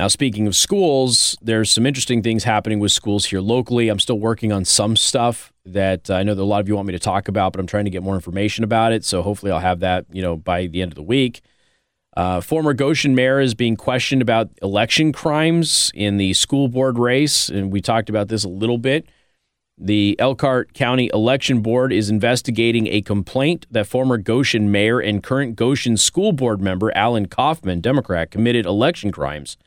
Now, speaking of schools, there's some interesting things happening with schools here locally. I'm still working on some stuff that I know that a lot of you want me to talk about, but I'm trying to get more information about it. So hopefully, I'll have that you know by the end of the week. Uh, former Goshen mayor is being questioned about election crimes in the school board race, and we talked about this a little bit. The Elkhart County Election Board is investigating a complaint that former Goshen mayor and current Goshen school board member Allan Kauffman, Democrat, committed election crimes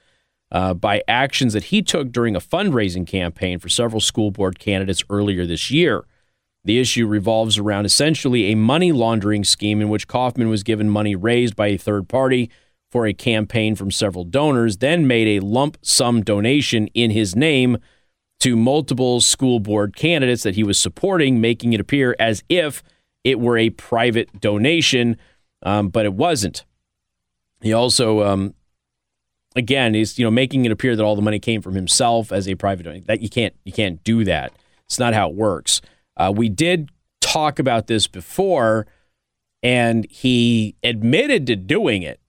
uh, by actions that he took during a fundraising campaign for several school board candidates earlier this year. The issue revolves around essentially a money laundering scheme in which Kauffman was given money raised by a third party for a campaign from several donors, then made a lump sum donation in his name to multiple school board candidates that he was supporting, making it appear as if it were a private donation, um, but it wasn't. He also um, again is you know making it appear that all the money came from himself as a private donor. That you can't you can't do that. It's not how it works. Uh, we did talk about this before, and he admitted to doing it.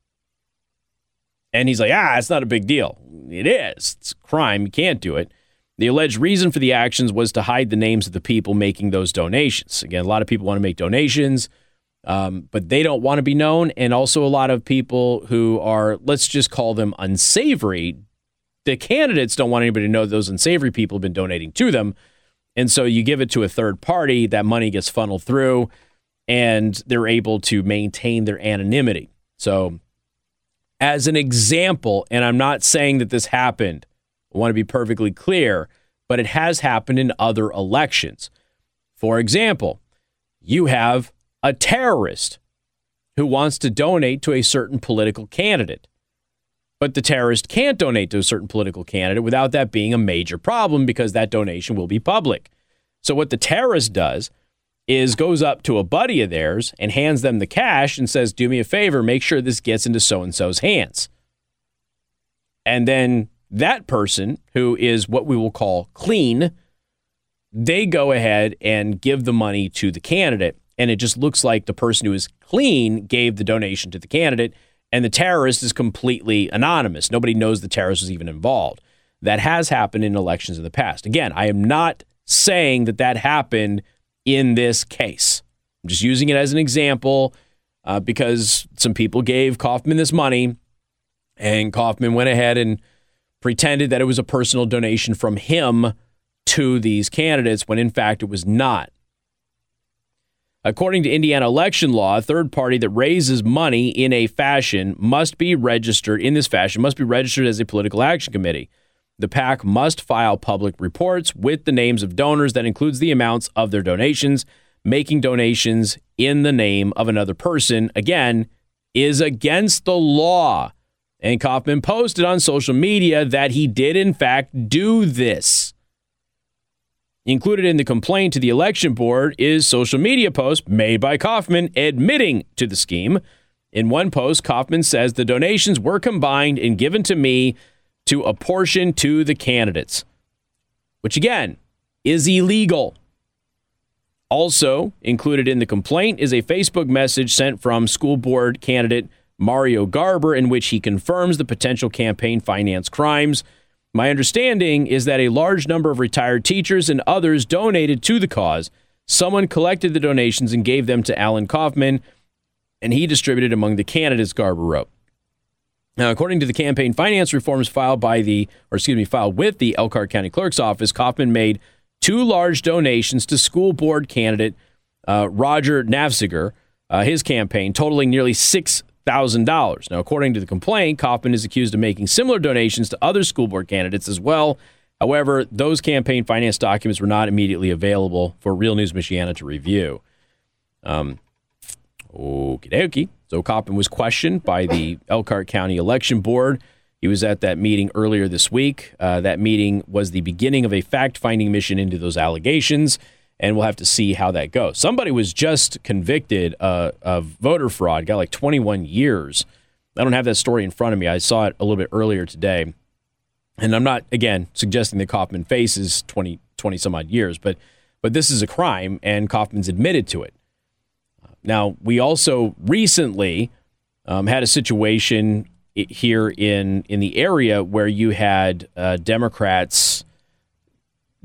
And he's like, ah, it's not a big deal. It is. It's a crime. You can't do it. The alleged reason for the actions was to hide the names of the people making those donations. Again, a lot of people want to make donations um, but they don't want to be known. And also, a lot of people who are, let's just call them unsavory, the candidates don't want anybody to know those unsavory people have been donating to them. And so you give it to a third party, that money gets funneled through, and they're able to maintain their anonymity. So, as an example, and I'm not saying that this happened, I want to be perfectly clear, but it has happened in other elections. For example, you have a terrorist who wants to donate to a certain political candidate. But the terrorist can't donate to a certain political candidate without that being a major problem because that donation will be public. So, what the terrorist does is goes up to a buddy of theirs and hands them the cash and says, Do me a favor, make sure this gets into so and so's hands. And then that person, who is what we will call clean, they go ahead and give the money to the candidate and it just looks like the person who is clean gave the donation to the candidate, and the terrorist is completely anonymous. Nobody knows the terrorist was even involved. That has happened in elections in the past. Again, I am not saying that that happened in this case. I'm just using it as an example uh, because some people gave Kauffman this money, and Kauffman went ahead and pretended that it was a personal donation from him to these candidates when in fact it was not. According to Indiana election law, a third party that raises money in a fashion must be registered in this fashion must be registered as a political action committee. The PAC must file public reports with the names of donors that includes the amounts of their donations. Making donations in the name of another person again is against the law. And Kauffman posted on social media that he did in fact do this. Included in the complaint to the election board is social media post made by Kauffman admitting to the scheme. In one post, Kauffman says the donations were combined and given to me to apportion to the candidates, which again is illegal. Also included in the complaint is a Facebook message sent from school board candidate Mario Garber in which he confirms the potential campaign finance crimes my understanding is that a large number of retired teachers and others donated to the cause. Someone collected the donations and gave them to Allan Kauffman, and he distributed among the candidates, Garber wrote. Now, according to the campaign finance reforms filed by the, or excuse me, filed with the Elkhart County Clerk's office, Kauffman made two large donations to school board candidate uh, Roger Nafziger, uh, his campaign, totaling nearly six $1,000. Now, according to the complaint, Kauffman is accused of making similar donations to other school board candidates as well. However, those campaign finance documents were not immediately available for Real News Michiana to review. Um, okie dokie. So Kauffman was questioned by the Elkhart County Election Board. He was at that meeting earlier this week. Uh, that meeting was the beginning of a fact finding mission into those allegations and we'll have to see how that goes. Somebody was just convicted uh, of voter fraud, got like 21 years. I don't have that story in front of me. I saw it a little bit earlier today. And I'm not, again, suggesting that Kauffman faces 20, 20 some odd years, but, but this is a crime, and Kauffman's admitted to it. Now, we also recently um, had a situation here in in the area where you had uh, Democrats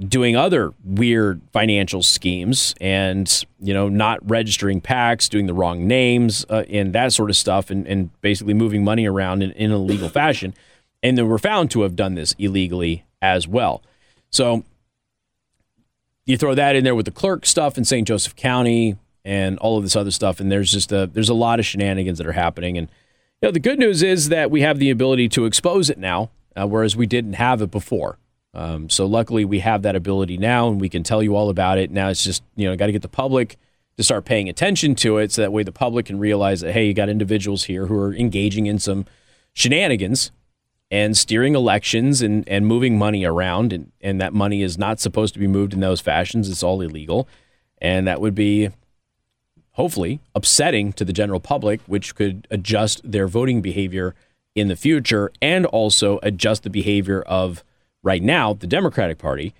doing other weird financial schemes and you know not registering PACs, doing the wrong names uh, and that sort of stuff, and, and basically moving money around in, in an illegal fashion, and they were found to have done this illegally as well. So you throw that in there with the clerk stuff in St. Joseph County and all of this other stuff, and there's just a there's a lot of shenanigans that are happening. And you know the good news is that we have the ability to expose it now, uh, whereas we didn't have it before. Um, so luckily we have that ability now, and we can tell you all about it. Now it's just you know got to get the public to start paying attention to it, so that way the public can realize that hey, you got individuals here who are engaging in some shenanigans and steering elections and, and moving money around and, and that money is not supposed to be moved in those fashions it's all illegal and that would be hopefully upsetting to the general public which could adjust their voting behavior in the future and also adjust the behavior of right now the democratic party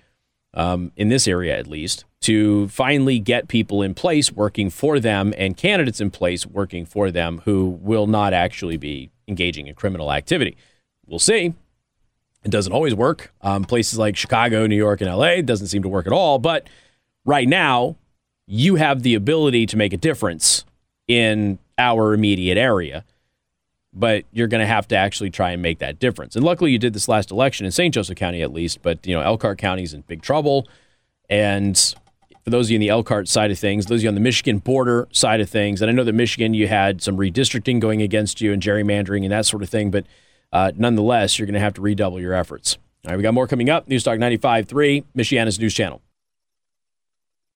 um, in this area at least to finally get people in place working for them and candidates in place working for them who will not actually be engaging in criminal activity We'll see. It doesn't always work. Um, places like Chicago, New York, and LA doesn't seem to work at all. But right now, you have the ability to make a difference in our immediate area. But you're going to have to actually try and make that difference. And luckily, you did this last election in St. Joseph County, at least. But you know, Elkhart County is in big trouble. And for those of you in the Elkhart side of things, those of you on the Michigan border side of things, and I know that Michigan, you had some redistricting going against you and gerrymandering and that sort of thing. But uh, nonetheless, you're going to have to redouble your efforts. All right, we got more coming up. News Talk 95.3, Michiana's news channel.